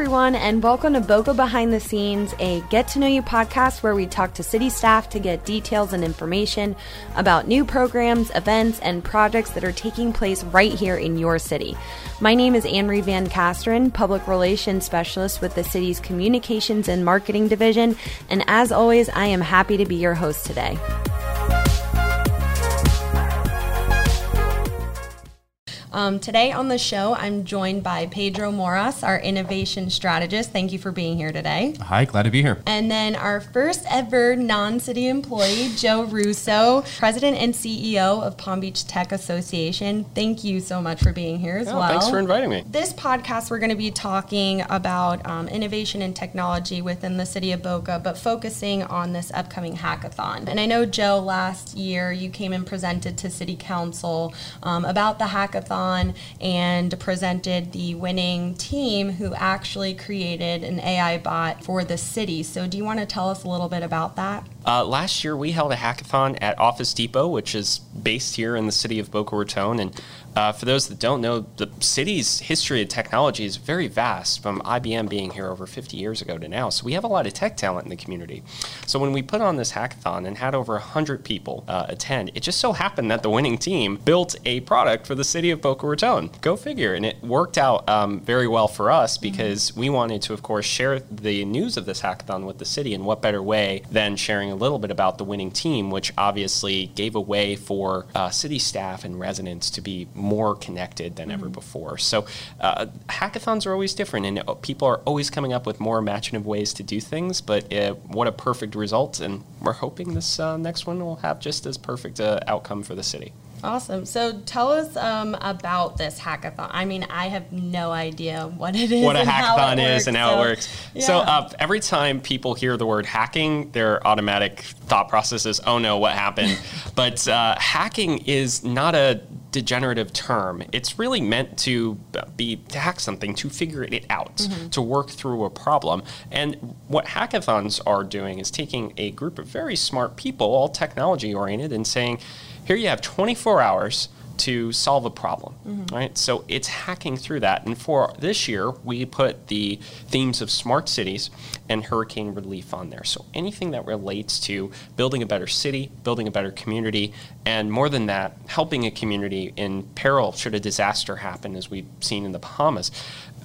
everyone, and welcome to Boca Behind the Scenes, a get to know you podcast where we talk to city staff to get details and information about new programs, events, and projects that are taking place right here in your city. My name is Anne-Marie Van Casteren, Public Relations Specialist with the city's Communications and Marketing Division, and as always, I am happy to be your host today. Um, today on the show, I'm joined by Pedro Moras, our innovation strategist. Thank you for being here today. Hi, glad to be here. And then our first ever non city employee, Joe Russo, president and CEO of Palm Beach Tech Association. Thank you so much for being here as oh, well. Thanks for inviting me. This podcast, we're going to be talking about um, innovation and technology within the city of Boca, but focusing on this upcoming hackathon. And I know, Joe, last year you came and presented to City Council um, about the hackathon hackathon and presented the winning team who actually created an AI bot for the city. So, do you want to tell us a little bit about that? Uh, last year, we held a hackathon at Office Depot, which is based here in the city of Boca Raton. And uh, for those that don't know, the city's history of technology is very vast, from IBM being here over 50 years ago to now. So we have a lot of tech talent in the community. So when we put on this hackathon and had over 100 people uh, attend, it just so happened that the winning team built a product for the city of Boca Raton. Go figure. And it worked out um, very well for us mm-hmm. because mm-hmm. we wanted to, of course, share the news of this hackathon with the city. And what better way than sharing a little bit about the winning team, which obviously gave a way for uh, city staff and residents to be more connected than mm-hmm. ever before. So uh, hackathons are always different, and uh, people are always coming up with more imaginative ways to do things. But uh, what a perfect result! And we're hoping this uh, next one will have just as perfect an outcome for the city. Awesome. So tell us um, about this hackathon. I mean, I have no idea what it is. What a hackathon is works, and how so, it works. Yeah. So uh, every time people hear the word hacking, their automatic thought process is, "Oh no, what happened?" but uh, hacking is not a degenerative term. It's really meant to be to hack something, to figure it out, mm-hmm. to work through a problem. And what hackathons are doing is taking a group of very smart people, all technology oriented, and saying here you have 24 hours to solve a problem, mm-hmm. right? So it's hacking through that. And for this year, we put the themes of smart cities and hurricane relief on there. So anything that relates to building a better city, building a better community, and more than that, helping a community in peril should a disaster happen, as we've seen in the Bahamas.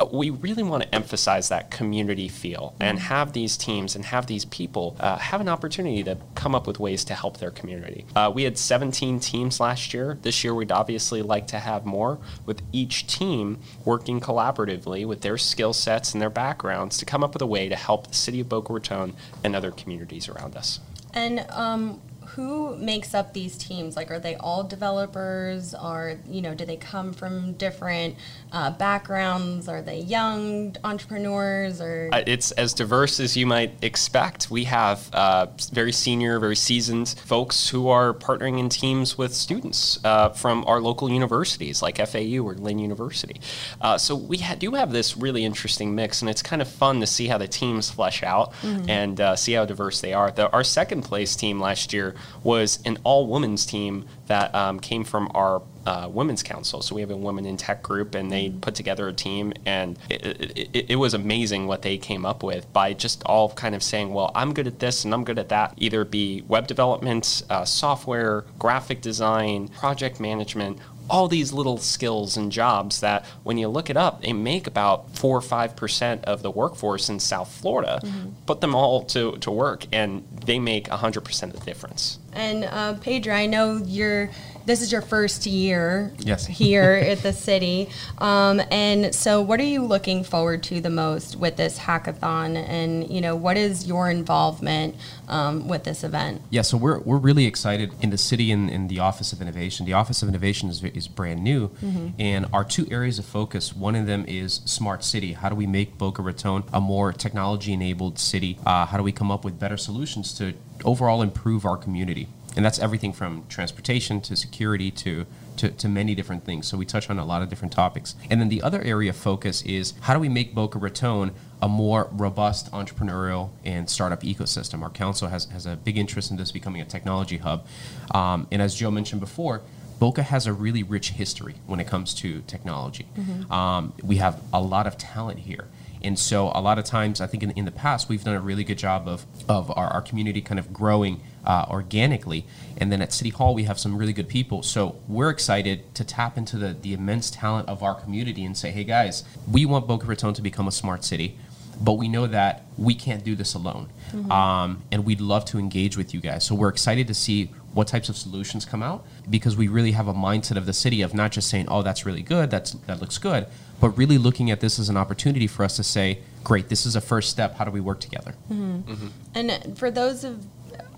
Uh, we really want to emphasize that community feel and mm-hmm. have these teams and have these people uh, have an opportunity to come up with ways to help their community. Uh, we had 17 teams last year. This year, we'd obviously like to have more, with each team working collaboratively with their skill sets and their backgrounds to come up with a way to help the city of Boca Raton and other communities around us. And um, who makes up these teams? Like, are they all developers? Are you know, do they come from different uh, backgrounds? Are they young entrepreneurs? Or uh, it's as diverse as you might expect. We have uh, very senior, very seasoned folks who are partnering in teams with students uh, from our local universities, like FAU or Lynn University. Uh, so we ha- do have this really interesting mix, and it's kind of fun to see how the teams flesh out mm-hmm. and uh, see how diverse they are. The, our second place team last year was an all women's team that um, came from our uh, women's council. So we have a women in tech group, and they put together a team, and it, it, it, was amazing what they came up with by just all kind of saying, "Well, I'm good at this and I'm good at that." Either be web development, uh, software, graphic design, project management, all these little skills and jobs that when you look it up, they make about four or five percent of the workforce in South Florida. Mm-hmm. Put them all to, to work, and they make hundred percent of the difference. And uh, Pedro, I know you're this is your first year yes. here at the city. Um, and so what are you looking forward to the most with this hackathon? And, you know, what is your involvement um, with this event? Yeah, so we're, we're really excited in the city and in the Office of Innovation. The Office of Innovation is, is brand new. Mm-hmm. And our two areas of focus, one of them is smart city. How do we make Boca Raton a more technology enabled city? Uh, how do we come up with better solutions to overall improve our community? And that's everything from transportation to security to, to, to, many different things. So we touch on a lot of different topics. And then the other area of focus is how do we make Boca Raton a more robust entrepreneurial and startup ecosystem? Our council has, has a big interest in this becoming a technology hub. Um, and as Joe mentioned before, Boca has a really rich history when it comes to technology. Mm-hmm. Um, we have a lot of talent here. And so a lot of times, I think in, in the past, we've done a really good job of, of our, our community kind of growing uh, organically. And then at City Hall, we have some really good people. So we're excited to tap into the, the immense talent of our community and say, hey guys, we want Boca Raton to become a smart city but we know that we can't do this alone. Mm-hmm. Um, and we'd love to engage with you guys. So we're excited to see what types of solutions come out because we really have a mindset of the city of not just saying, "Oh, that's really good, that's that looks good," but really looking at this as an opportunity for us to say, "Great, this is a first step. How do we work together?" Mm-hmm. Mm-hmm. And for those of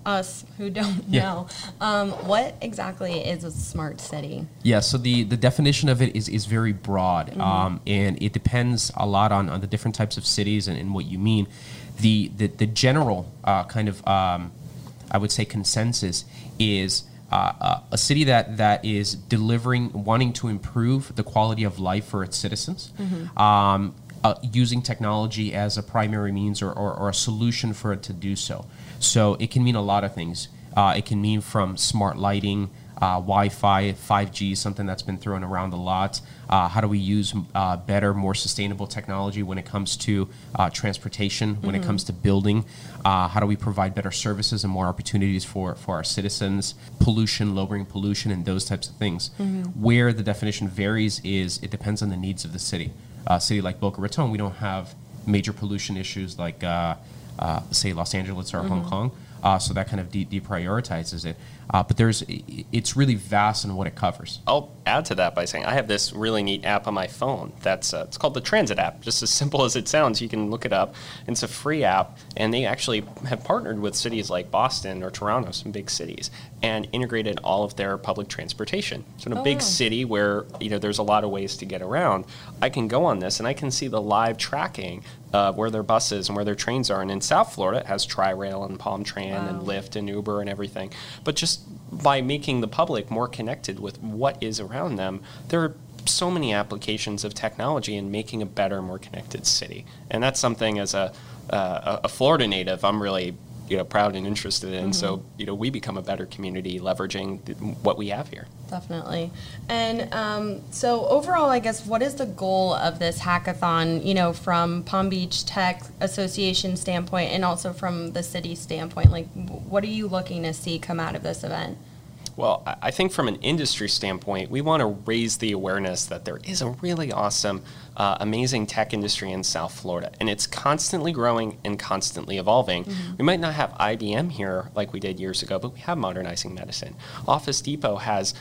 us who don't yeah. know, um, what exactly is a smart city? Yeah, so the, the definition of it is, is very broad, mm-hmm. um, and it depends a lot on, on the different types of cities and, and what you mean. The, the, the general uh, kind of, um, I would say, consensus is uh, uh, a city that, that is delivering, wanting to improve the quality of life for its citizens. Mm-hmm. Uh, using technology as a primary means or, or, or, a solution for it to do so. So it can mean a lot of things. Uh, it can mean from smart lighting, uh, Wi-Fi, 5G, something that's been thrown around a lot. Uh, how do we use uh, better, more sustainable technology when it comes to uh, transportation, when mm-hmm. it comes to building? Uh, how do we provide better services and more opportunities for, for our citizens? Pollution, lowering pollution, and those types of things. Mm-hmm. Where the definition varies is it depends on the needs of the city. A city like Boca Raton, we don't have major pollution issues like, uh, say, Los Angeles or mm-hmm. Hong Kong. Uh, so that kind of de- deprioritizes it. Uh, but there's, it's really vast in what it covers. I'll add to that by saying I have this really neat app on my phone. That's uh, it's called the Transit app. Just as simple as it sounds, you can look it up. It's a free app, and they actually have partnered with cities like Boston or Toronto, some big cities, and integrated all of their public transportation. So in a oh, big wow. city where you know there's a lot of ways to get around, I can go on this and I can see the live tracking of where their buses and where their trains are. And in South Florida, it has Tri-Rail and Palm Tran wow. and Lyft and Uber and everything. But just by making the public more connected with what is around them, there are so many applications of technology in making a better, more connected city. And that's something as a, uh, a Florida native, I'm really you know proud and interested in. Mm-hmm. So you know we become a better community leveraging th- what we have here. Definitely. And um, so overall, I guess what is the goal of this hackathon? You know, from Palm Beach Tech Association standpoint, and also from the city standpoint. Like, what are you looking to see come out of this event? Well, I think from an industry standpoint, we want to raise the awareness that there is a really awesome, uh, amazing tech industry in South Florida, and it's constantly growing and constantly evolving. Mm-hmm. We might not have IBM here like we did years ago, but we have modernizing medicine. Office Depot has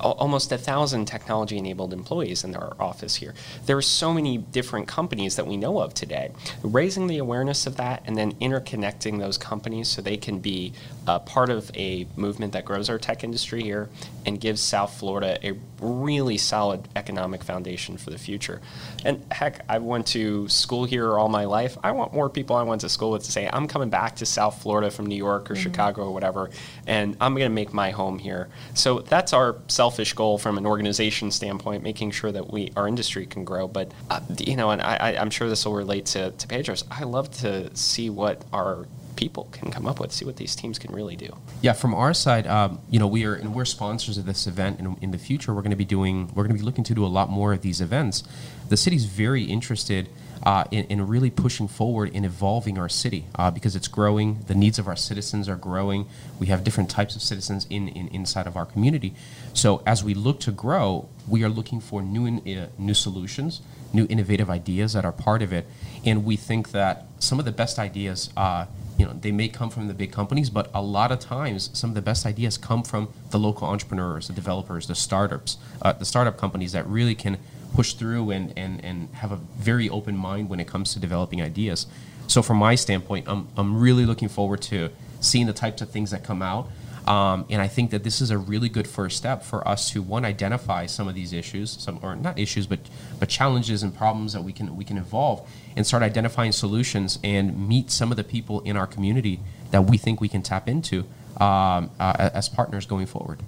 almost a thousand technology enabled employees in our office here. There are so many different companies that we know of today. Raising the awareness of that and then interconnecting those companies so they can be uh, part of a movement that grows our tech industry here and gives South Florida a really solid economic foundation for the future. And heck, I went to school here all my life. I want more people I went to school with to say, I'm coming back to South Florida from New York or mm-hmm. Chicago or whatever, and I'm going to make my home here. So that's our selfish goal from an organization standpoint, making sure that we our industry can grow. But, uh, you know, and I, I'm sure this will relate to, to Pedro's. I love to see what our people can come up with, see what these teams can really do. Yeah, from our side, um, you know, we are and we're sponsors of this event, and in the future, we're going to be doing, we're going to be looking to do a lot more of these events. The city's very interested. Uh, in, in, really pushing forward in evolving our city uh, because it's growing. The needs of our citizens are growing. We have different types of citizens in, in inside of our community. So as we look to grow, we are looking for new uh, new solutions, new innovative ideas that are part of it, and we think that some of the best ideas uh, you know they may come from the big companies but a lot of times some of the best ideas come from the local entrepreneurs the developers the startups uh, the startup companies that really can push through and, and, and have a very open mind when it comes to developing ideas so from my standpoint I'm, I'm really looking forward to seeing the types of things that come out um, and I think that this is a really good first step for us to one identify some of these issues, some or not issues, but but challenges and problems that we can we can evolve and start identifying solutions and meet some of the people in our community that we think we can tap into um, uh, as partners going forward.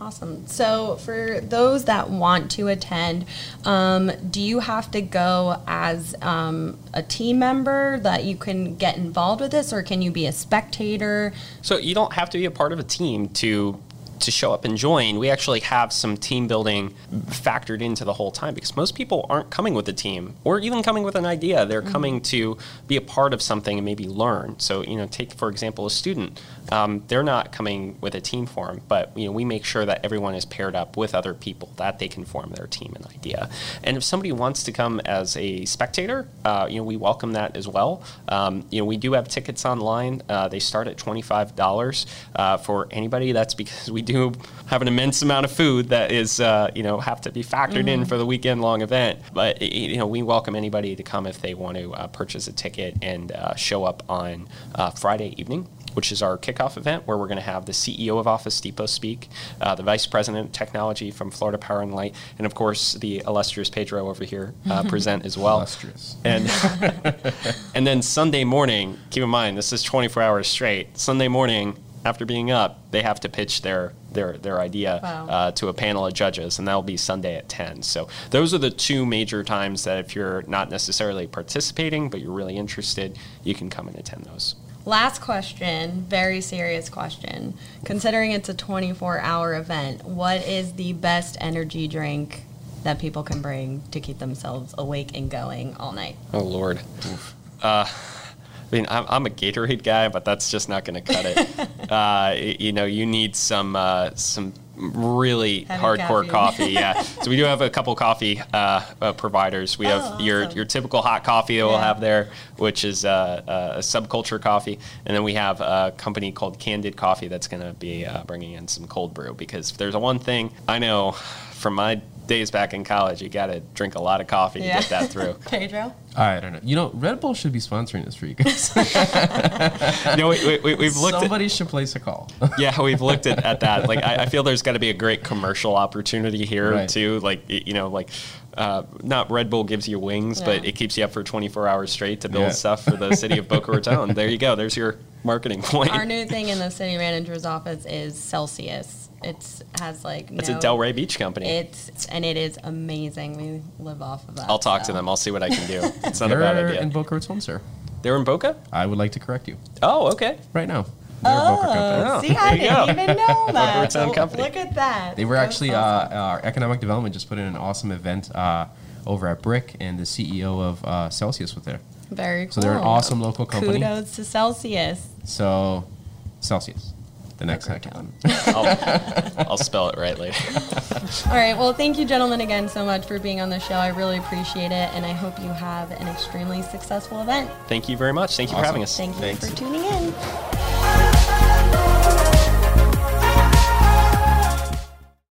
Awesome. So, for those that want to attend, um, do you have to go as um, a team member that you can get involved with this, or can you be a spectator? So, you don't have to be a part of a team to to show up and join, we actually have some team building factored into the whole time because most people aren't coming with a team or even coming with an idea. They're coming to be a part of something and maybe learn. So, you know, take for example a student. Um, they're not coming with a team form, but you know, we make sure that everyone is paired up with other people that they can form their team and idea. And if somebody wants to come as a spectator, uh, you know, we welcome that as well. Um, you know, we do have tickets online. Uh, they start at twenty-five dollars uh, for anybody. That's because we do have an immense amount of food that is, uh, you know, have to be factored in for the weekend-long event. But you know, we welcome anybody to come if they want to uh, purchase a ticket and uh, show up on uh, Friday evening which is our kickoff event where we're going to have the CEO of Office Depot speak, uh, the Vice President of Technology from Florida Power and Light, and of course the illustrious Pedro over here uh, present as well. Illustrious. And and then Sunday morning, keep in mind this is 24 hours straight. Sunday morning, after being up, they have to pitch their their their idea Wow. uh, to a panel of judges, and that will be Sunday at 10. So those are the two major times that if you're not necessarily participating but you're really interested, you can come and attend those. Last question, very serious question. Considering it's a 24 hour event, what is the best energy drink that people can bring to keep themselves awake and going all night? Oh Lord. Uh, I mean, I'm, I'm a Gatorade guy, but that's just not going to cut it. uh, you know, you need some uh, some really Heavy hardcore coffee. Yeah. so we do have a couple coffee uh, uh, providers. We have Oh, your awesome. your typical hot coffee that we'll have there, which is uh, uh, a subculture coffee, and then we have a company called Candid Coffee that's going to be uh, bringing in some cold brew because if there's a one thing I know from my days back in college, you got to drink a lot of coffee to get that through. Pedro? I don't know. You know, Red Bull should be sponsoring this for you guys. no, we, we, we- we've looked at Somebody should place a call. yeah, we've looked at, at that. Like, I, I feel there's got to be a great commercial opportunity here Right. too. Like, you know, like, uh, not Red Bull gives you wings, but it keeps you up for 24 hours straight to build Yeah. stuff for the city of Boca Raton. There you go. There's your marketing point. Our new thing in the city manager's office is Celsius. It's has like It's no, a Delray Beach company. It's and it is amazing. We live off of that. I'll talk to them. I'll see what I can do. It's not a bad They're idea. in Boca Raton, sir. They're in Boca? I would like to correct you Oh, okay. right now. They're a Boca company. Oh, See, I there you go. didn't even know that. Raton So company. Look at that. They were That's actually, uh, our economic development just put in an awesome event uh, over at Brick, and the CEO of uh, Celsius was there. very cool. So they're an awesome local company. Kudos to Celsius. So, Celsius, the next hackathon. I'll, I'll spell it right later. All right. Well, thank you, gentlemen, again so much for being on the show. I really appreciate it, and I hope you have an extremely successful event. Thank you very much. Thank you for having us. Thank you Thanks. for tuning in.